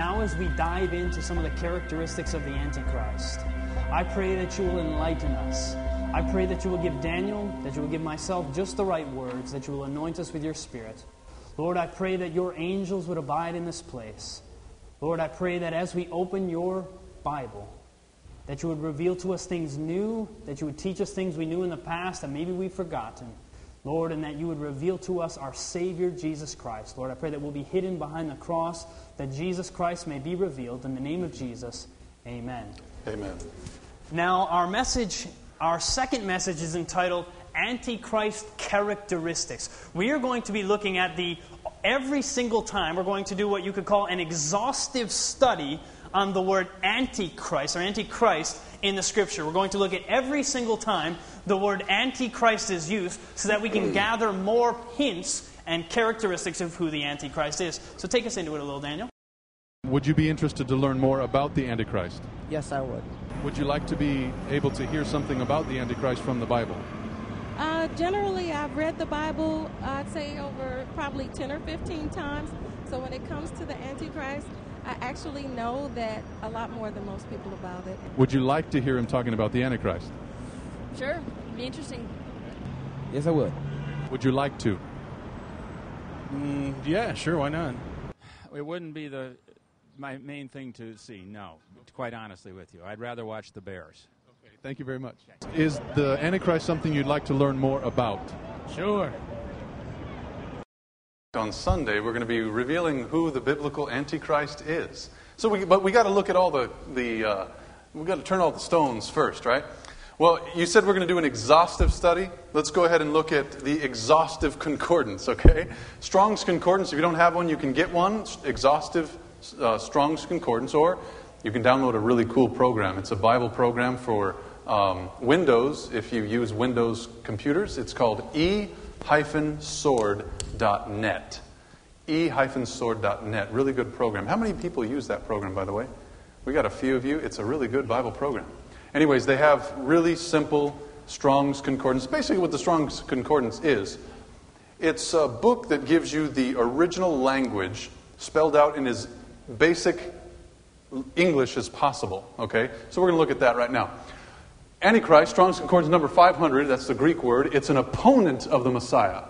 now as we dive into some of the characteristics of the Antichrist, I pray that you will enlighten us. I pray that you will give Daniel, that you will give myself just the right words, that you will anoint us with your Spirit. Lord, I pray that your angels would abide in this place. Lord, I pray that as we open your Bible, that you would reveal to us things new, that you would teach us things we knew in the past that maybe we've forgotten. Lord, and that you would reveal to us our Savior, Jesus Christ. Lord, I pray that we'll be hidden behind the cross, that Jesus Christ may be revealed. In the name of Jesus, amen. Amen. Now, our message, our second message is entitled Antichrist Characteristics. We are going to be looking at the, every single time, we're going to do what you could call an exhaustive study on the word Antichrist or Antichrist in the Scripture. We're going to look at every single time the word Antichrist is used so that we can gather more hints and characteristics of who the Antichrist is. So take us into it a little, Daniel. Would you be interested to learn more about the Antichrist? Yes, I would. Would you like to be able to hear something about the Antichrist from the Bible? Uh, generally, I've read the Bible, I'd say over probably 10 or 15 times. So when it comes to the Antichrist, I actually know that a lot more than most people about it. Would you like to hear him talking about the Antichrist? Sure, It'd be interesting. Yes, I would. Would you like to? Mm, yeah, sure, why not? It wouldn't be the my main thing to see. No, quite honestly with you, I'd rather watch the Bears. Okay, thank you very much. Is the Antichrist something you'd like to learn more about? Sure. On Sunday, we're going to be revealing who the biblical Antichrist is. So, we, but we got to look at all the, the uh, we got to turn all the stones first, right? Well, you said we're going to do an exhaustive study. Let's go ahead and look at the exhaustive concordance, okay? Strong's Concordance, if you don't have one, you can get one, exhaustive uh, Strong's Concordance, or you can download a really cool program. It's a Bible program for um, Windows. If you use Windows computers, it's called e-sword.net. e-sword.net. Really good program. How many people use that program, by the way? We got a few of you. It's a really good Bible program. Anyways, they have really simple Strong's Concordance. Basically, what the Strong's Concordance is, it's a book that gives you the original language spelled out in as basic English as possible. Okay? So we're going to look at that right now. Antichrist, Strong's Concordance number 500, that's the Greek word, it's an opponent of the Messiah.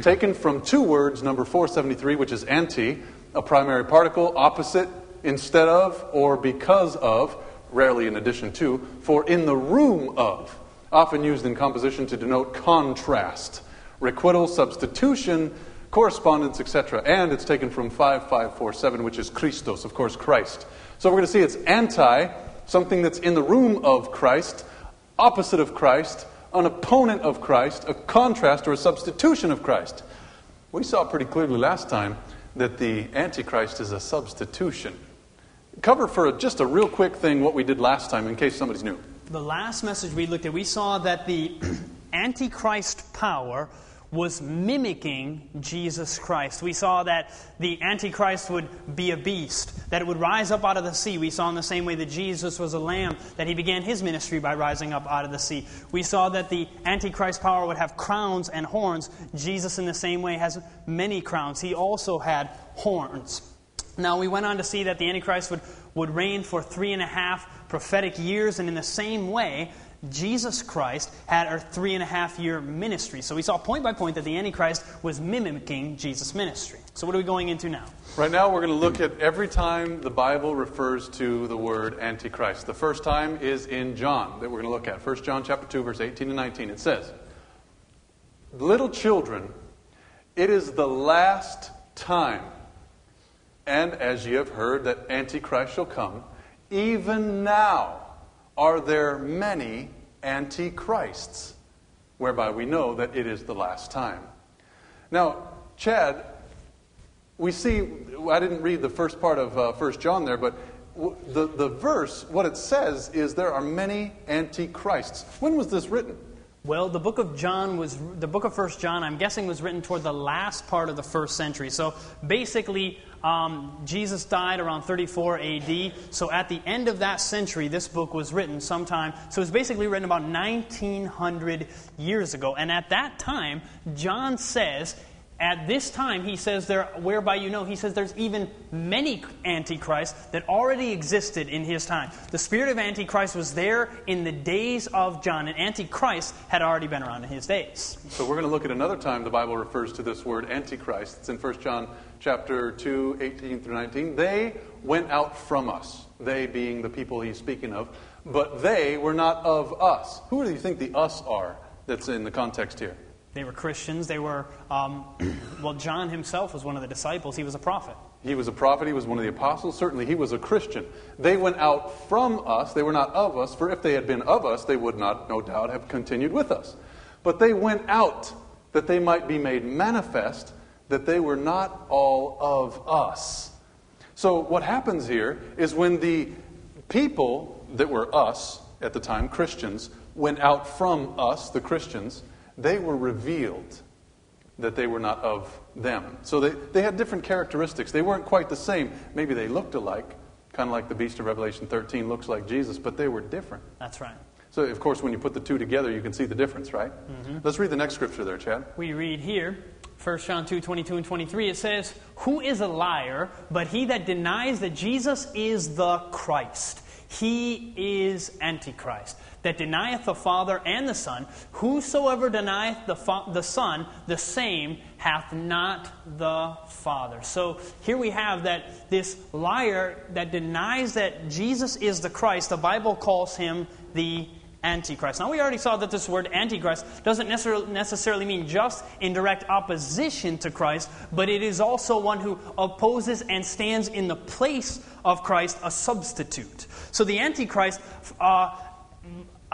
Taken from two words, number 473, which is anti, a primary particle, opposite, instead of, or because of, rarely in addition to, for in the room of, often used in composition to denote contrast, requital, substitution, correspondence, etc. And it's taken from 5547, which is Christos, of course, Christ. So we're going to see it's anti, something that's in the room of Christ, opposite of Christ, an opponent of Christ, a contrast or a substitution of Christ. We saw pretty clearly last time that the Antichrist is a substitution. Cover for just a real quick thing what we did last time in case somebody's new. The last message we looked at, we saw that the Antichrist power was mimicking Jesus Christ. We saw that the Antichrist would be a beast, that it would rise up out of the sea. We saw in the same way that Jesus was a lamb, that he began his ministry by rising up out of the sea. We saw that the Antichrist power would have crowns and horns. Jesus, in the same way, has many crowns. He also had horns. Now, we went on to see that the Antichrist would, would reign for three and a half prophetic years, and in the same way, Jesus Christ had a three and a half year ministry. So we saw point by point that the Antichrist was mimicking Jesus' ministry. So what are we going into now? Right now, we're going to look at every time the Bible refers to the word Antichrist. The first time is in John that we're going to look at. 1 John chapter 2, verse 18 and 19. It says, Little children, it is the last time. And as ye have heard that Antichrist shall come, even now are there many antichrists, whereby we know that it is the last time. Now, Chad, we see, I didn't read the first part of uh, 1 John there, but the, the verse, what it says is there are many antichrists. When was this written? Well, the book of John was the book of First John. I'm guessing was written toward the last part of the first century. So basically, um, Jesus died around 34 A.D. So at the end of that century, this book was written sometime. So it was basically written about 1900 years ago. And at that time, John says At this time, he says there, whereby you know, he says there's even many antichrists that already existed in his time. The spirit of antichrist was there in the days of John, and antichrist had already been around in his days. So we're going to look at another time the Bible refers to this word antichrist. It's in 1 John chapter 2, 18 through 19. They went out from us, they being the people he's speaking of, but they were not of us. Who do you think the us are that's in the context here? They were Christians. They were, um, well, John himself was one of the disciples. He was a prophet. He was a prophet, he was one of the apostles. Certainly, he was a Christian. They went out from us, they were not of us, for if they had been of us, they would not, no doubt, have continued with us. But they went out that they might be made manifest that they were not all of us. So, what happens here is when the people that were us at the time, Christians, went out from us, the Christians, they were revealed that they were not of them. So they, they had different characteristics. They weren't quite the same. Maybe they looked alike, kind of like the beast of Revelation 13 looks like Jesus, but they were different. That's right. So, of course, when you put the two together, you can see the difference, right? Mm-hmm. Let's read the next scripture there, Chad. We read here, 1 John 2 22 and 23, it says, Who is a liar but he that denies that Jesus is the Christ? He is Antichrist, that denieth the Father and the Son. Whosoever denieth the, fa- the Son, the same hath not the Father. So here we have that this liar that denies that Jesus is the Christ, the Bible calls him the Antichrist. Now, we already saw that this word Antichrist doesn't necessarily, mean just in direct opposition to Christ, but it is also one who opposes and stands in the place of Christ, a substitute. So, the Antichrist, uh,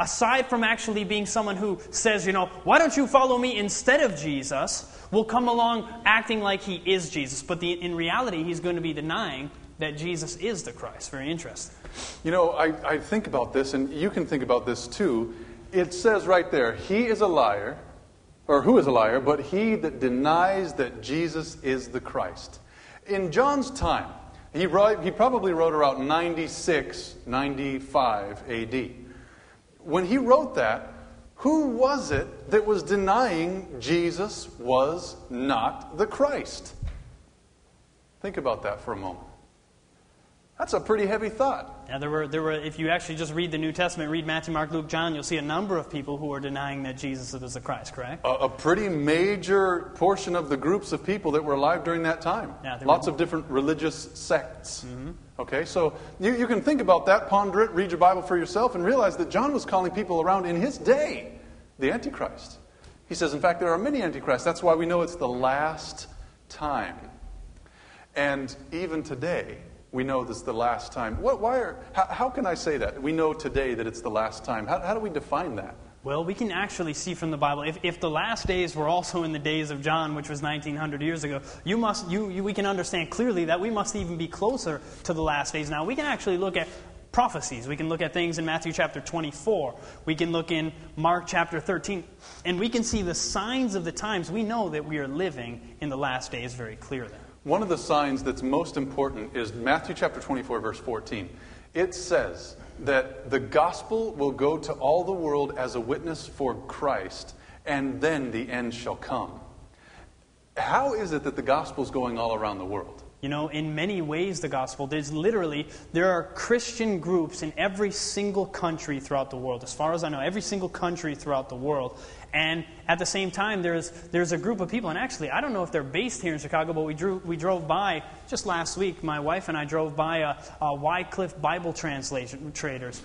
aside from actually being someone who says, you know, why don't you follow me instead of Jesus, will come along acting like he is Jesus. But the, in reality, he's going to be denying that Jesus is the Christ. Very interesting. You know, I, I think about this, and you can think about this too. It says right there, He is a liar, or who is a liar, but he that denies that Jesus is the Christ. In John's time, he, wrote, he probably wrote around 96, 95 AD. When he wrote that, who was it that was denying Jesus was not the Christ? Think about that for a moment. That's a pretty heavy thought. Now, there were, there were, if you actually just read the New Testament, read Matthew, Mark, Luke, John, you'll see a number of people who are denying that Jesus is the Christ, correct? A, a pretty major portion of the groups of people that were alive during that time. Yeah, Lots were- of different religious sects. Mm-hmm. Okay, so you, you can think about that, ponder it, read your Bible for yourself, and realize that John was calling people around in his day the Antichrist. He says, in fact, there are many Antichrists. That's why we know it's the last time. And even today, we know this is the last time. What, why are, how, how can I say that? We know today that it's the last time. How, how do we define that? Well, we can actually see from the Bible, if, if the last days were also in the days of John, which was 1900 years ago, you must, you, you, we can understand clearly that we must even be closer to the last days now. We can actually look at prophecies. We can look at things in Matthew chapter 24. We can look in Mark chapter 13. And we can see the signs of the times. We know that we are living in the last days very clearly. One of the signs that's most important is Matthew chapter 24, verse 14. It says that the gospel will go to all the world as a witness for Christ, and then the end shall come. How is it that the gospel is going all around the world? You know, in many ways, the gospel, there's literally, there are Christian groups in every single country throughout the world. As far as I know, every single country throughout the world. And at the same time, there's, there's a group of people, and actually, I don't know if they're based here in Chicago, but we, drew, we drove by just last week. My wife and I drove by a, a Wycliffe Bible translation traders,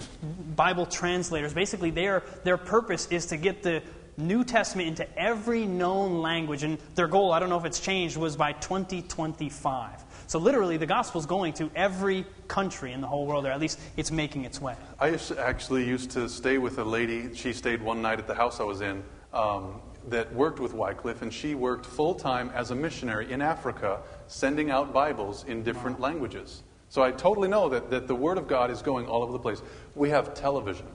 Bible translators. Basically, their, their purpose is to get the New Testament into every known language, and their goal, I don't know if it's changed, was by 2025. So literally, the gospel's going to every country in the whole world, or at least it's making its way. I actually used to stay with a lady. She stayed one night at the house I was in um, that worked with Wycliffe, and she worked full time as a missionary in Africa, sending out Bibles in different languages. So I totally know that, that the Word of God is going all over the place. We have television,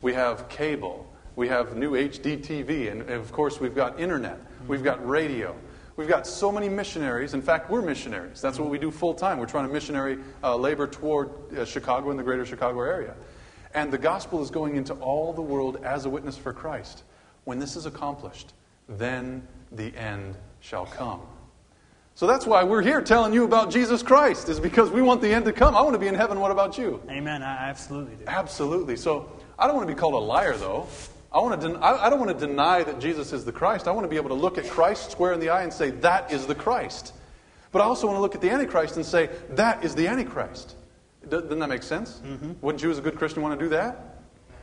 we have cable, we have new HD TV, and, and of course, we've got internet, we've got radio. We've got so many missionaries. In fact, we're missionaries. That's what we do full time. We're trying to missionary uh, labor toward uh, Chicago and the greater Chicago area. And the gospel is going into all the world as a witness for Christ. When this is accomplished, then the end shall come. So that's why we're here telling you about Jesus Christ, is because we want the end to come. I want to be in heaven. What about you? Amen. I absolutely do. Absolutely. So I don't want to be called a liar, though. I, want to den- I, don't want to deny that Jesus is the Christ. I want to be able to look at Christ square in the eye and say, that is the Christ. But I also want to look at the Antichrist and say, that is the Antichrist. D- doesn't that make sense? Mm-hmm. Wouldn't you, as a good Christian, want to do that?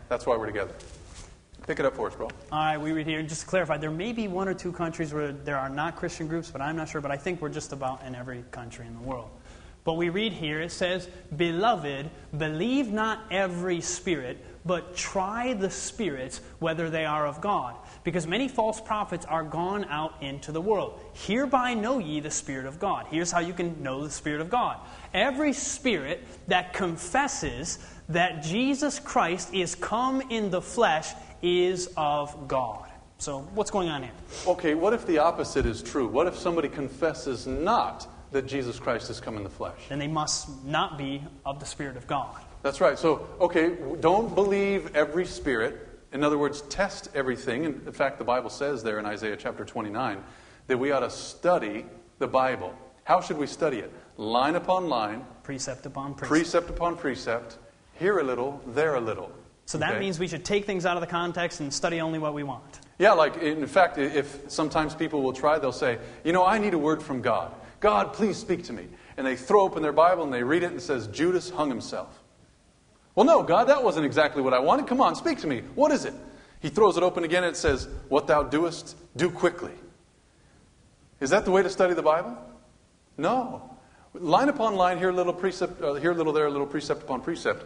That's why we're together. Pick it up for us, bro. All right, we read here, just to clarify, there may be one or two countries where there are not Christian groups, but I'm not sure, but I think we're just about in every country in the world. But we read here, it says, Beloved, believe not every spirit, but try the spirits whether they are of God. Because many false prophets are gone out into the world. Hereby know ye the Spirit of God. Here's how you can know the Spirit of God. Every spirit that confesses that Jesus Christ is come in the flesh is of God. So, what's going on here? Okay, what if the opposite is true? What if somebody confesses not that Jesus Christ has come in the flesh? Then they must not be of the Spirit of God. That's right. So, okay, don't believe every spirit. In other words, test everything. In fact, the Bible says there in Isaiah chapter 29 that we ought to study the Bible. How should we study it? Line upon line, Precept upon precept. precept upon precept, here a little, there a little. So that Okay? means we should take things out of the context and study only what we want. Yeah, like in fact, if sometimes people will try, they'll say, You know, I need a word from God. God, please speak to me. And they throw open their Bible and they read it and it says, Judas hung himself. Well, no, God, that wasn't exactly what I wanted. Come on, speak to me. What is it? He throws it open again and it says, What thou doest, do quickly. Is that the way to study the Bible? No. Line upon line, here a little precept, uh, here a little, there a little precept upon precept.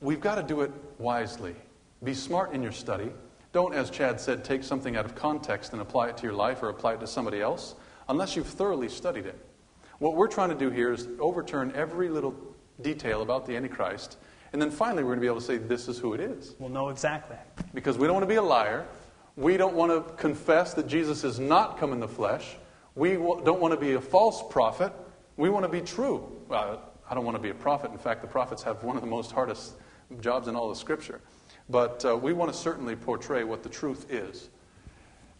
We've got to do it wisely. Be smart in your study. Don't, as Chad said, take something out of context and apply it to your life or apply it to somebody else unless you've thoroughly studied it. What we're trying to do here is overturn every little detail about the Antichrist, and then finally we're going to be able to say, this is who it is. We'll know exactly. Because we don't want to be a liar. We don't want to confess that Jesus is not come in the flesh. We don't want to be a false prophet. We want to be true. Well, I don't want to be a prophet. In fact, the prophets have one of the most hardest jobs in all of Scripture. But uh, we want to certainly portray what the truth is.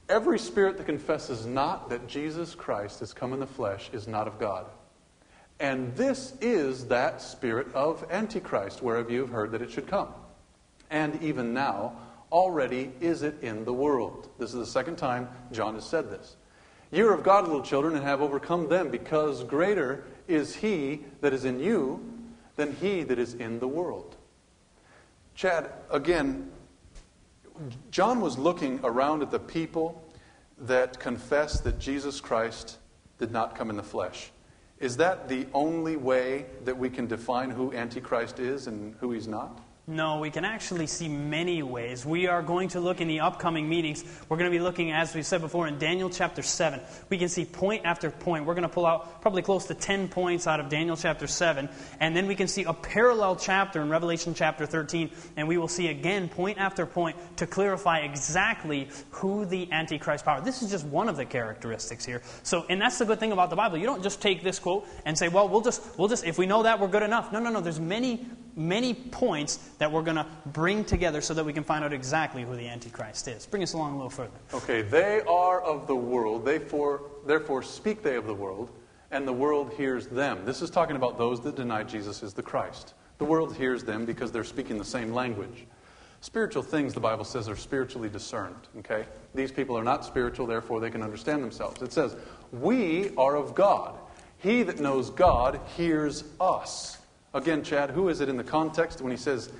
Every spirit that confesses not that Jesus Christ has come in the flesh is not of God. And this is that spirit of Antichrist, wherever you have heard that it should come. And even now, already is it in the world. This is the second time John has said this. You are of God, little children, and have overcome them, because greater is he that is in you than he that is in the world. Chad, again, John was looking around at the people that confessed that Jesus Christ did not come in the flesh. Is that the only way that we can define who Antichrist is and who he's not? No, we can actually see many ways. We are going to look in the upcoming meetings. We're going to be looking, as we said before, in Daniel chapter 7. We can see point after point. We're going to pull out probably close to 10 points out of Daniel chapter 7. And then we can see a parallel chapter in Revelation chapter 13. And we will see again point after point to clarify exactly who the Antichrist power. This is just one of the characteristics here. So, and that's the good thing about the Bible. You don't just take this quote and say, well, we'll just, we'll just, if we know that, we're good enough. No, no, no. There's many many points that we're going to bring together so that we can find out exactly who the Antichrist is. Bring us along a little further. Okay, they are of the world, therefore, therefore speak they of the world, and the world hears them. This is talking about those that deny Jesus is the Christ. The world hears them because they're speaking the same language. Spiritual things, the Bible says, are spiritually discerned. Okay? These people are not spiritual, therefore they can understand themselves. It says, We are of God. He that knows God hears us. Again, Chad, who is it in the context when he says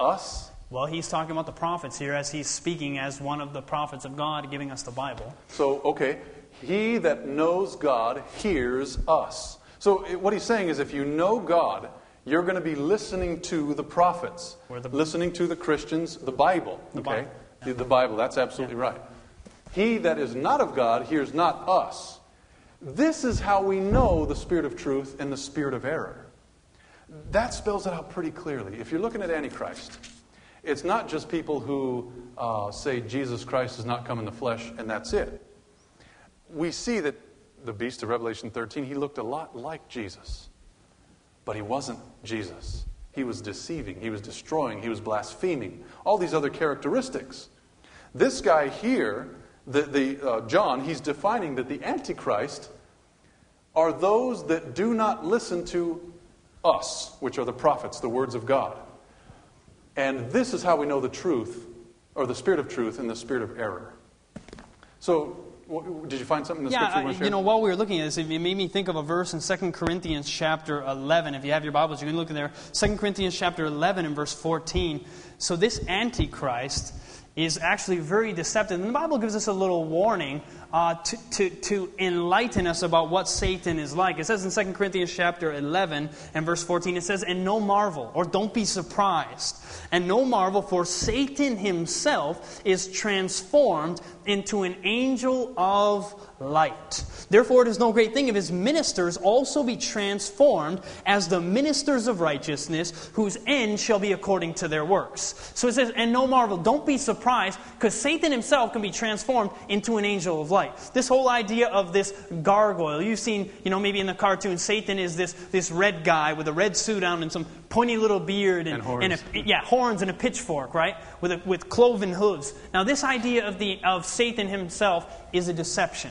us? Well, he's talking about the prophets here as he's speaking as one of the prophets of God giving us the Bible. So, okay, he that knows God hears us. So, eh, what he's saying is if you know God, you're going to be listening to the prophets, the- listening to the Christians, the Bible. The okay? Bible. The, the Bible, that's absolutely right. He that is not of God hears not us. This is how we know the spirit of truth and the spirit of error. That spells it out pretty clearly. If you're looking at Antichrist, it's not just people who uh, say Jesus Christ has not come in the flesh and that's it. We see that the beast of Revelation 13, he looked a lot like Jesus, but he wasn't Jesus. He was deceiving, he was destroying, he was blaspheming, all these other characteristics. This guy here the, the, uh, John, he's defining that the Antichrist are those that do not listen to us, which are the prophets, the words of God. And this is how we know the truth, or the spirit of truth and the spirit of error. So, did you find something in the Yeah, scripture you want to share? you know, while we were looking at this, it made me think of a verse in 2 Corinthians chapter 11. If you have your Bibles, you can look in there. 2 Corinthians chapter 11 and verse 14. So this Antichrist is actually very deceptive. And the Bible gives us a little warning uh, to, to, to enlighten us about what Satan is like. It says in 2 Corinthians chapter 11 and verse 14, it says, And no marvel, or don't be surprised, and no marvel, for Satan himself is transformed into an angel of light. Therefore, it is no great thing if his ministers also be transformed as the ministers of righteousness, whose end shall be according to their works. So it says, and no marvel, don't be surprised, because Satan himself can be transformed into an angel of light. This whole idea of this gargoyle, you've seen, you know, maybe in the cartoon, Satan is this, this red guy with a red suit on and some pointy little beard and, And horns. a, yeah, horns and a pitchfork, right? With, a, with cloven hooves. Now, this idea of, the, of Satan himself is a deception.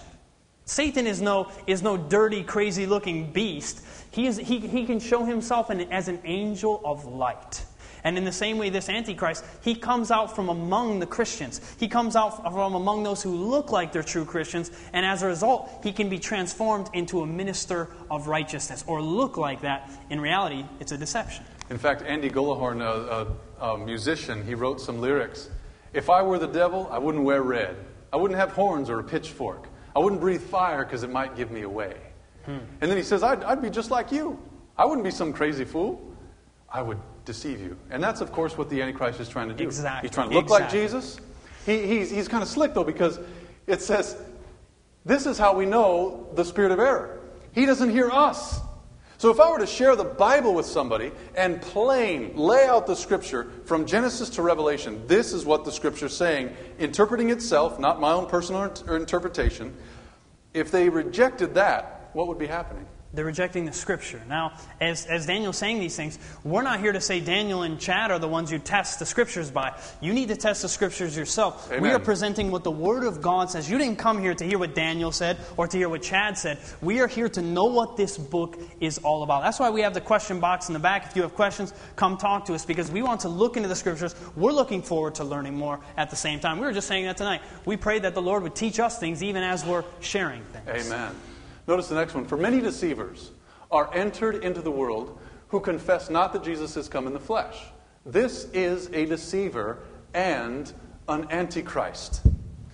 Satan is no, is no dirty, crazy looking beast. He, is, he, he can show himself an, as an angel of light. And in the same way, this Antichrist, he comes out from among the Christians. He comes out from among those who look like they're true Christians, and as a result, he can be transformed into a minister of righteousness, or look like that. In reality, it's a deception. In fact, Andy Gullahorn, a, a, a musician, he wrote some lyrics. If I were the devil, I wouldn't wear red. I wouldn't have horns or a pitchfork. I wouldn't breathe fire because it might give me away. Hmm. And then he says, I'd, I'd be just like you. I wouldn't be some crazy fool. I would deceive you. And that's, of course, what the Antichrist is trying to do. Exactly. He's trying to look like Jesus. He, he's, he's kind of slick, though, because it says, this is how we know the spirit of error. He doesn't hear us. So if I were to share the Bible with somebody and plain lay out the scripture from Genesis to Revelation, this is what the scripture's saying, interpreting itself, not my own personal int- interpretation. If they rejected that, what would be happening? They're rejecting the scripture. Now, as, as Daniel's saying these things, we're not here to say Daniel and Chad are the ones you test the scriptures by. You need to test the scriptures yourself. We are presenting what the Word of God says. You didn't come here to hear what Daniel said or to hear what Chad said. We are here to know what this book is all about. That's why we have the question box in the back. If you have questions, come talk to us because we want to look into the scriptures. We're looking forward to learning more at the same time. We were just saying that tonight. We prayed that the Lord would teach us things even as we're sharing things. Amen. Notice the next one. For many deceivers are entered into the world who confess not that Jesus has come in the flesh. This is a deceiver and an antichrist.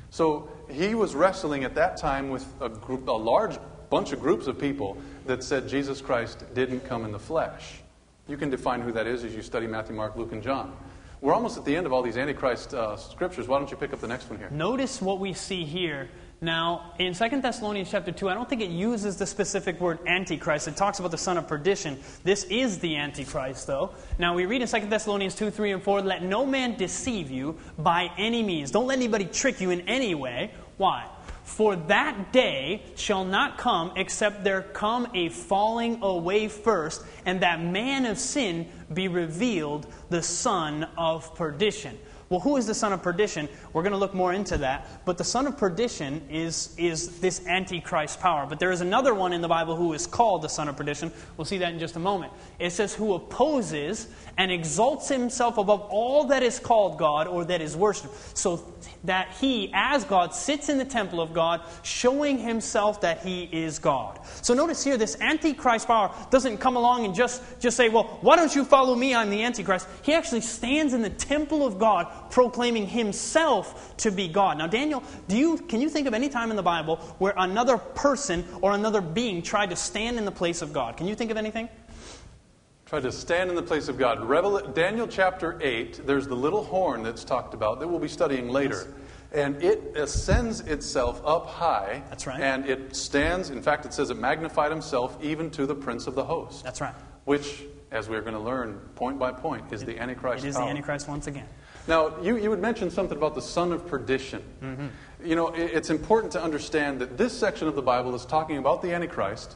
So he was wrestling at that time with a, group, a large bunch of groups of people that said Jesus Christ didn't come in the flesh. You can define who that is as you study Matthew, Mark, Luke, and John. We're almost at the end of all these antichrist uh, scriptures. Why don't you pick up the next one here? Notice what we see here. Now, in 2 Thessalonians chapter 2, I don't think it uses the specific word antichrist. It talks about the son of perdition. This is the antichrist, though. Now, we read in 2 Thessalonians 2, 3, and 4, let no man deceive you by any means. Don't let anybody trick you in any way. Why? For that day shall not come except there come a falling away first, and that man of sin be revealed, the son of perdition. Well, who is the son of perdition? We're going to look more into that. But the son of perdition is, is this antichrist power. But there is another one in the Bible who is called the son of perdition. We'll see that in just a moment. It says, who opposes and exalts himself above all that is called God or that is worshipped. So that he, as God, sits in the temple of God, showing himself that he is God. So notice here, this antichrist power doesn't come along and just, just say, well, why don't you follow me? I'm the antichrist. He actually stands in the temple of God, proclaiming himself to be God. Now, Daniel, do you, can you think of any time in the Bible where another person or another being tried to stand in the place of God? Can you think of anything? Tried to stand in the place of God. Revel- Daniel chapter 8, there's the little horn that's talked about that we'll be studying later. And it ascends itself up high. That's right. And it stands, in fact, it says it magnified himself even to the prince of the host. That's right. Which, as we're going to learn point by point, is the Antichrist It is power. the antichrist once again. Now, you, you had mentioned something about the son of perdition. Mm-hmm. You know, it, it's important to understand that this section of the Bible is talking about the Antichrist,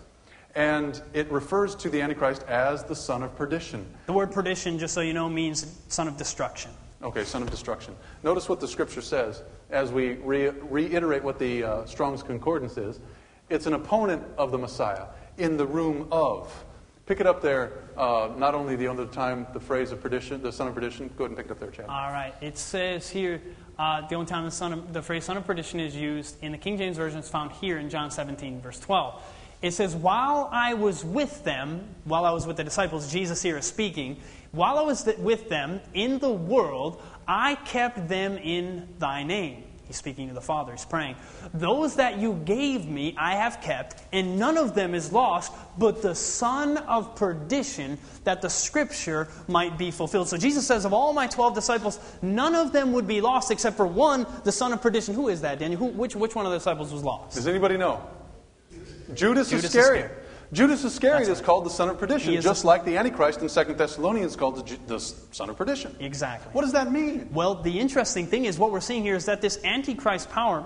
and it refers to the Antichrist as the son of perdition. The word perdition, just so you know, means son of destruction. Okay, son of destruction. Notice what the scripture says as we re- reiterate what the uh, Strong's Concordance is. It's an opponent of the Messiah in the room of. Pick it up there, uh, not only the other time, the phrase of perdition, the son of perdition. Go ahead and pick it up there, Chad. All right. It says here, uh, the only time the, son of, the phrase son of perdition is used in the King James Version is found here in John 17, verse 12. It says, While I was with them, while I was with the disciples, Jesus here is speaking, while I was th- with them in the world, I kept them in thy name. He's speaking to the Father. He's praying. Those that you gave me, I have kept, and none of them is lost, but the son of perdition, that the scripture might be fulfilled. So Jesus says, Of all my 12 disciples, none of them would be lost except for one, the son of perdition. Who is that, Daniel? Who, which, which one of the disciples was lost? Does anybody know? Judas, Judas Iscariot. Iscariot. Judas Iscariot That's is called the son of perdition, just the- like the Antichrist in 2 Thessalonians is called the, Ju- the son of perdition. Exactly. What does that mean? Well, the interesting thing is what we're seeing here is that this Antichrist power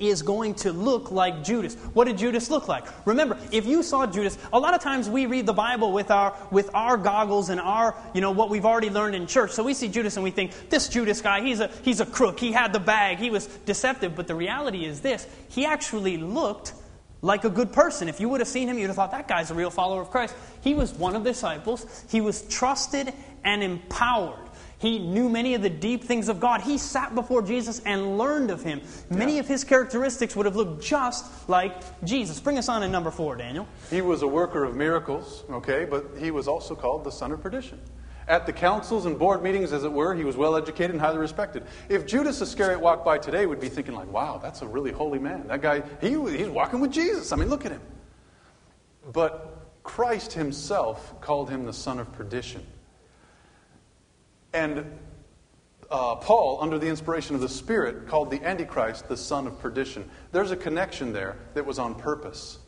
is going to look like Judas. What did Judas look like? Remember, if you saw Judas, a lot of times we read the Bible with our with our goggles and our, you know, what we've already learned in church. So we see Judas and we think, this Judas guy, he's a he's a crook. He had the bag. He was deceptive. But the reality is this, he actually looked like a good person. If you would have seen him, you'd have thought that guy's a real follower of Christ. He was one of the disciples. He was trusted and empowered. He knew many of the deep things of God. He sat before Jesus and learned of him. Many Yeah. of his characteristics would have looked just like Jesus. Bring us on in number four, Daniel. He was a worker of miracles, okay, but he was also called the son of perdition. At the councils and board meetings, as it were, he was well educated and highly respected. If Judas Iscariot walked by today, we'd be thinking like, "Wow, that's a really holy man. That guy, he, he's walking with Jesus. I mean, look at him." But Christ himself called him the son of perdition. And uh, Paul, under the inspiration of the Spirit, called the Antichrist the son of perdition. There's a connection there that was on purpose.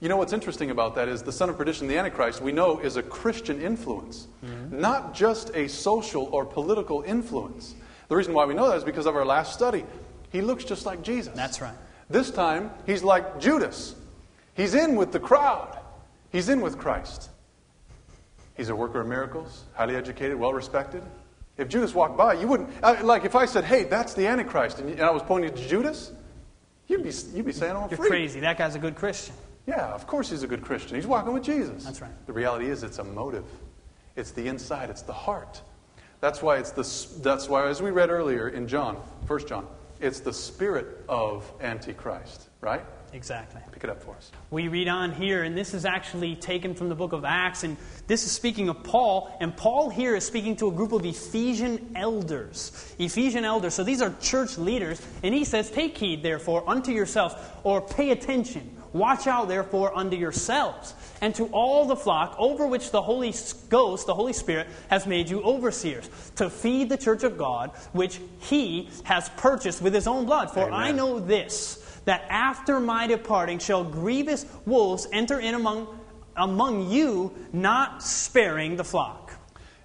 You know what's interesting about that is the son of perdition, the Antichrist, we know is a Christian influence, not just a social or political influence. The reason why we know that is because of our last study. He looks just like Jesus. That's right. This time, he's like Judas. He's in with the crowd, he's in with Christ. He's a worker of miracles, highly educated, well respected. If Judas walked by, you wouldn't. uh, Like if I said, hey, that's the Antichrist, and, and I was pointing to Judas, you'd be, you'd be saying, oh, You're free. crazy. That guy's a good Christian. Yeah, of course he's a good Christian. He's walking with Jesus. That's right. The reality is it's a motive. It's the inside, it's the heart. That's why it's the that's why as we read earlier in John, 1 John, it's the spirit of antichrist, right? Exactly. Pick it up for us. We read on here, and this is actually taken from the book of Acts, and this is speaking of Paul, and Paul here is speaking to a group of Ephesian elders. Ephesian elders, so these are church leaders, and he says, Take heed, therefore, unto yourselves, or pay attention. Watch out, therefore, unto yourselves, and to all the flock over which the Holy Ghost, the Holy Spirit, has made you overseers, to feed the church of God, which he has purchased with his own blood. For I know this that after my departing shall grievous wolves enter in among, among you, not sparing the flock.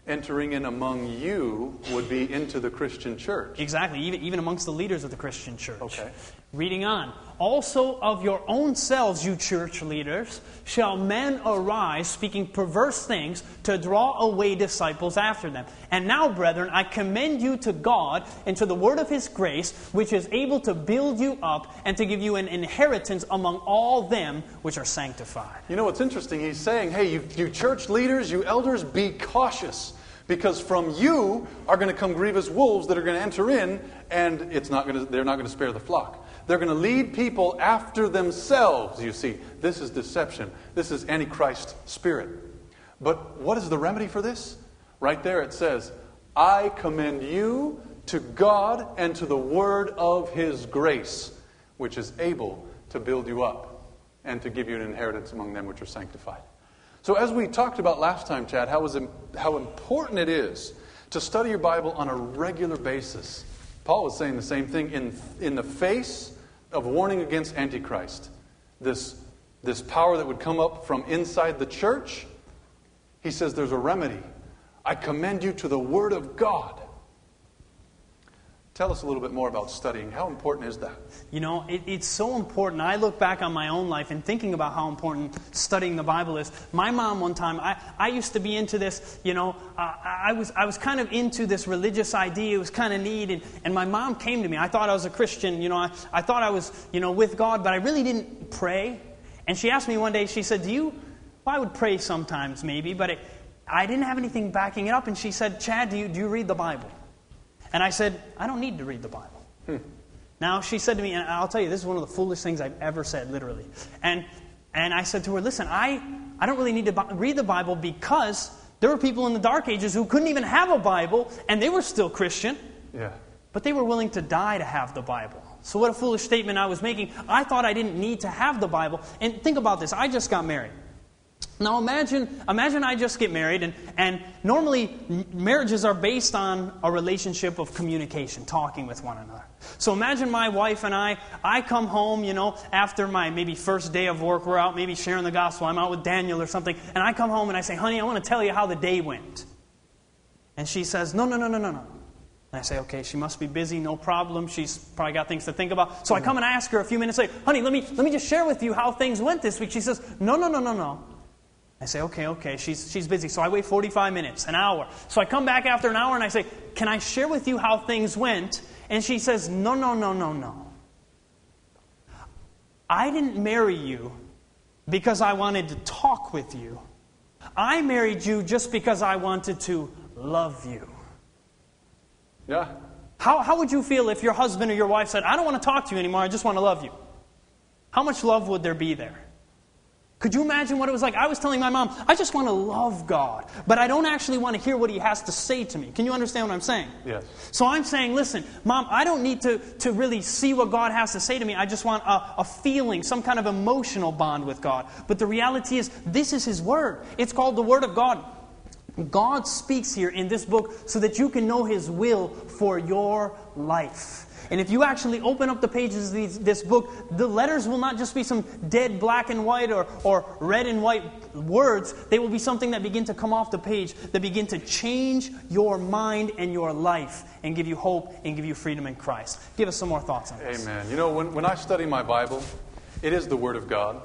Entering in among you would be into the Christian church. Exactly, even, even amongst the leaders of the Christian church. Okay. Reading on. Also of your own selves, you church leaders, shall men arise speaking perverse things to draw away disciples after them. And now, brethren, I commend you to God and to the word of his grace, which is able to build you up and to give you an inheritance among all them which are sanctified. You know what's interesting? He's saying, hey, you, you church leaders, you elders, be cautious. Because from you are going to come grievous wolves that are going to enter in, and it's not going to, they're not going to spare the flock. They're going to lead people after themselves, you see. This is deception. This is Antichrist spirit. But what is the remedy for this? Right there it says, I commend you to God and to the word of his grace, which is able to build you up and to give you an inheritance among them which are sanctified. So, as we talked about last time, Chad, how, was, how important it is to study your Bible on a regular basis. Paul was saying the same thing in, in the face of warning against Antichrist. This, this power that would come up from inside the church, he says there's a remedy. I commend you to the Word of God. Tell us a little bit more about studying. How important is that? You know, it, it's so important. I look back on my own life and thinking about how important studying the Bible is. My mom, one time, I, I used to be into this, you know, uh, I, was, I was kind of into this religious idea. It was kind of neat. And, and my mom came to me. I thought I was a Christian. You know, I, I thought I was, you know, with God, but I really didn't pray. And she asked me one day, she said, Do you, well, I would pray sometimes maybe, but it, I didn't have anything backing it up. And she said, Chad, do you, do you read the Bible? And I said, I don't need to read the Bible. Hmm. Now, she said to me, and I'll tell you, this is one of the foolish things I've ever said, literally. And, and I said to her, Listen, I, I don't really need to read the Bible because there were people in the Dark Ages who couldn't even have a Bible, and they were still Christian. Yeah. But they were willing to die to have the Bible. So, what a foolish statement I was making. I thought I didn't need to have the Bible. And think about this I just got married. Now imagine, imagine I just get married, and, and normally marriages are based on a relationship of communication, talking with one another. So imagine my wife and I, I come home, you know, after my maybe first day of work, we're out maybe sharing the gospel, I'm out with Daniel or something, and I come home and I say, honey, I want to tell you how the day went. And she says, no, no, no, no, no, no. And I say, okay, she must be busy, no problem. She's probably got things to think about. So I come and ask her a few minutes later, honey, let me, let me just share with you how things went this week. She says, no, no, no, no, no. I say, okay, okay, she's, she's busy. So I wait 45 minutes, an hour. So I come back after an hour and I say, can I share with you how things went? And she says, no, no, no, no, no. I didn't marry you because I wanted to talk with you. I married you just because I wanted to love you. Yeah. How, how would you feel if your husband or your wife said, I don't want to talk to you anymore, I just want to love you? How much love would there be there? Could you imagine what it was like? I was telling my mom, I just want to love God, but I don't actually want to hear what He has to say to me. Can you understand what I'm saying? Yes. So I'm saying, listen, mom, I don't need to, to really see what God has to say to me. I just want a, a feeling, some kind of emotional bond with God. But the reality is, this is His Word. It's called the Word of God. God speaks here in this book so that you can know His will for your life. And if you actually open up the pages of these, this book, the letters will not just be some dead black and white or, or red and white words. They will be something that begin to come off the page, that begin to change your mind and your life and give you hope and give you freedom in Christ. Give us some more thoughts on this. Amen. You know, when, when I study my Bible, it is the Word of God.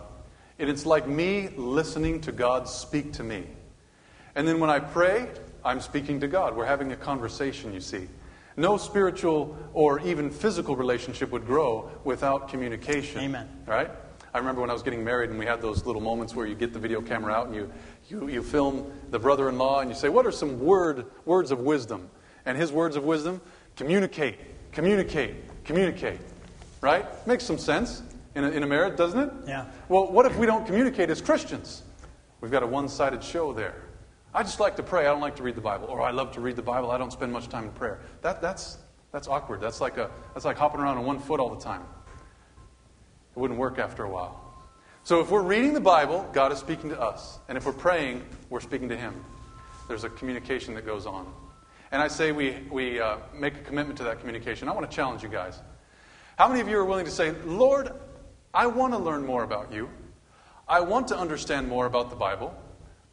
And it's like me listening to God speak to me. And then when I pray, I'm speaking to God. We're having a conversation, you see. No spiritual or even physical relationship would grow without communication. Amen. Right? I remember when I was getting married and we had those little moments where you get the video camera out and you, you, you film the brother in law and you say, What are some word, words of wisdom? And his words of wisdom? Communicate, communicate, communicate. Right? Makes some sense in a, in a marriage, doesn't it? Yeah. Well, what if we don't communicate as Christians? We've got a one sided show there. I just like to pray. I don't like to read the Bible. Or I love to read the Bible. I don't spend much time in prayer. That, that's, that's awkward. That's like, a, that's like hopping around on one foot all the time. It wouldn't work after a while. So if we're reading the Bible, God is speaking to us. And if we're praying, we're speaking to Him. There's a communication that goes on. And I say we, we uh, make a commitment to that communication. I want to challenge you guys. How many of you are willing to say, Lord, I want to learn more about you? I want to understand more about the Bible.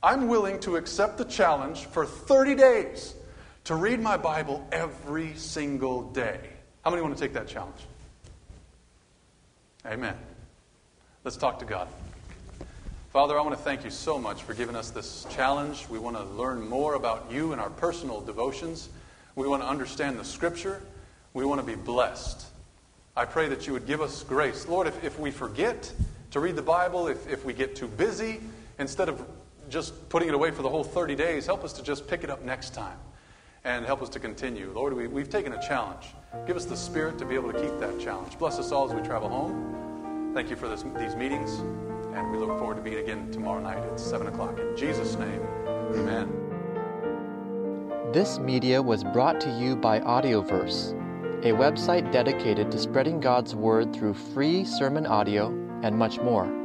I'm willing to accept the challenge for 30 days to read my Bible every single day. How many want to take that challenge? Amen. Let's talk to God. Father, I want to thank you so much for giving us this challenge. We want to learn more about you and our personal devotions. We want to understand the Scripture. We want to be blessed. I pray that you would give us grace. Lord, if, if we forget to read the Bible, if, if we get too busy, instead of just putting it away for the whole 30 days. Help us to just pick it up next time and help us to continue. Lord, we, we've taken a challenge. Give us the spirit to be able to keep that challenge. Bless us all as we travel home. Thank you for this, these meetings, and we look forward to being again tomorrow night at 7 o'clock. In Jesus' name, amen. This media was brought to you by Audioverse, a website dedicated to spreading God's Word through free sermon audio and much more.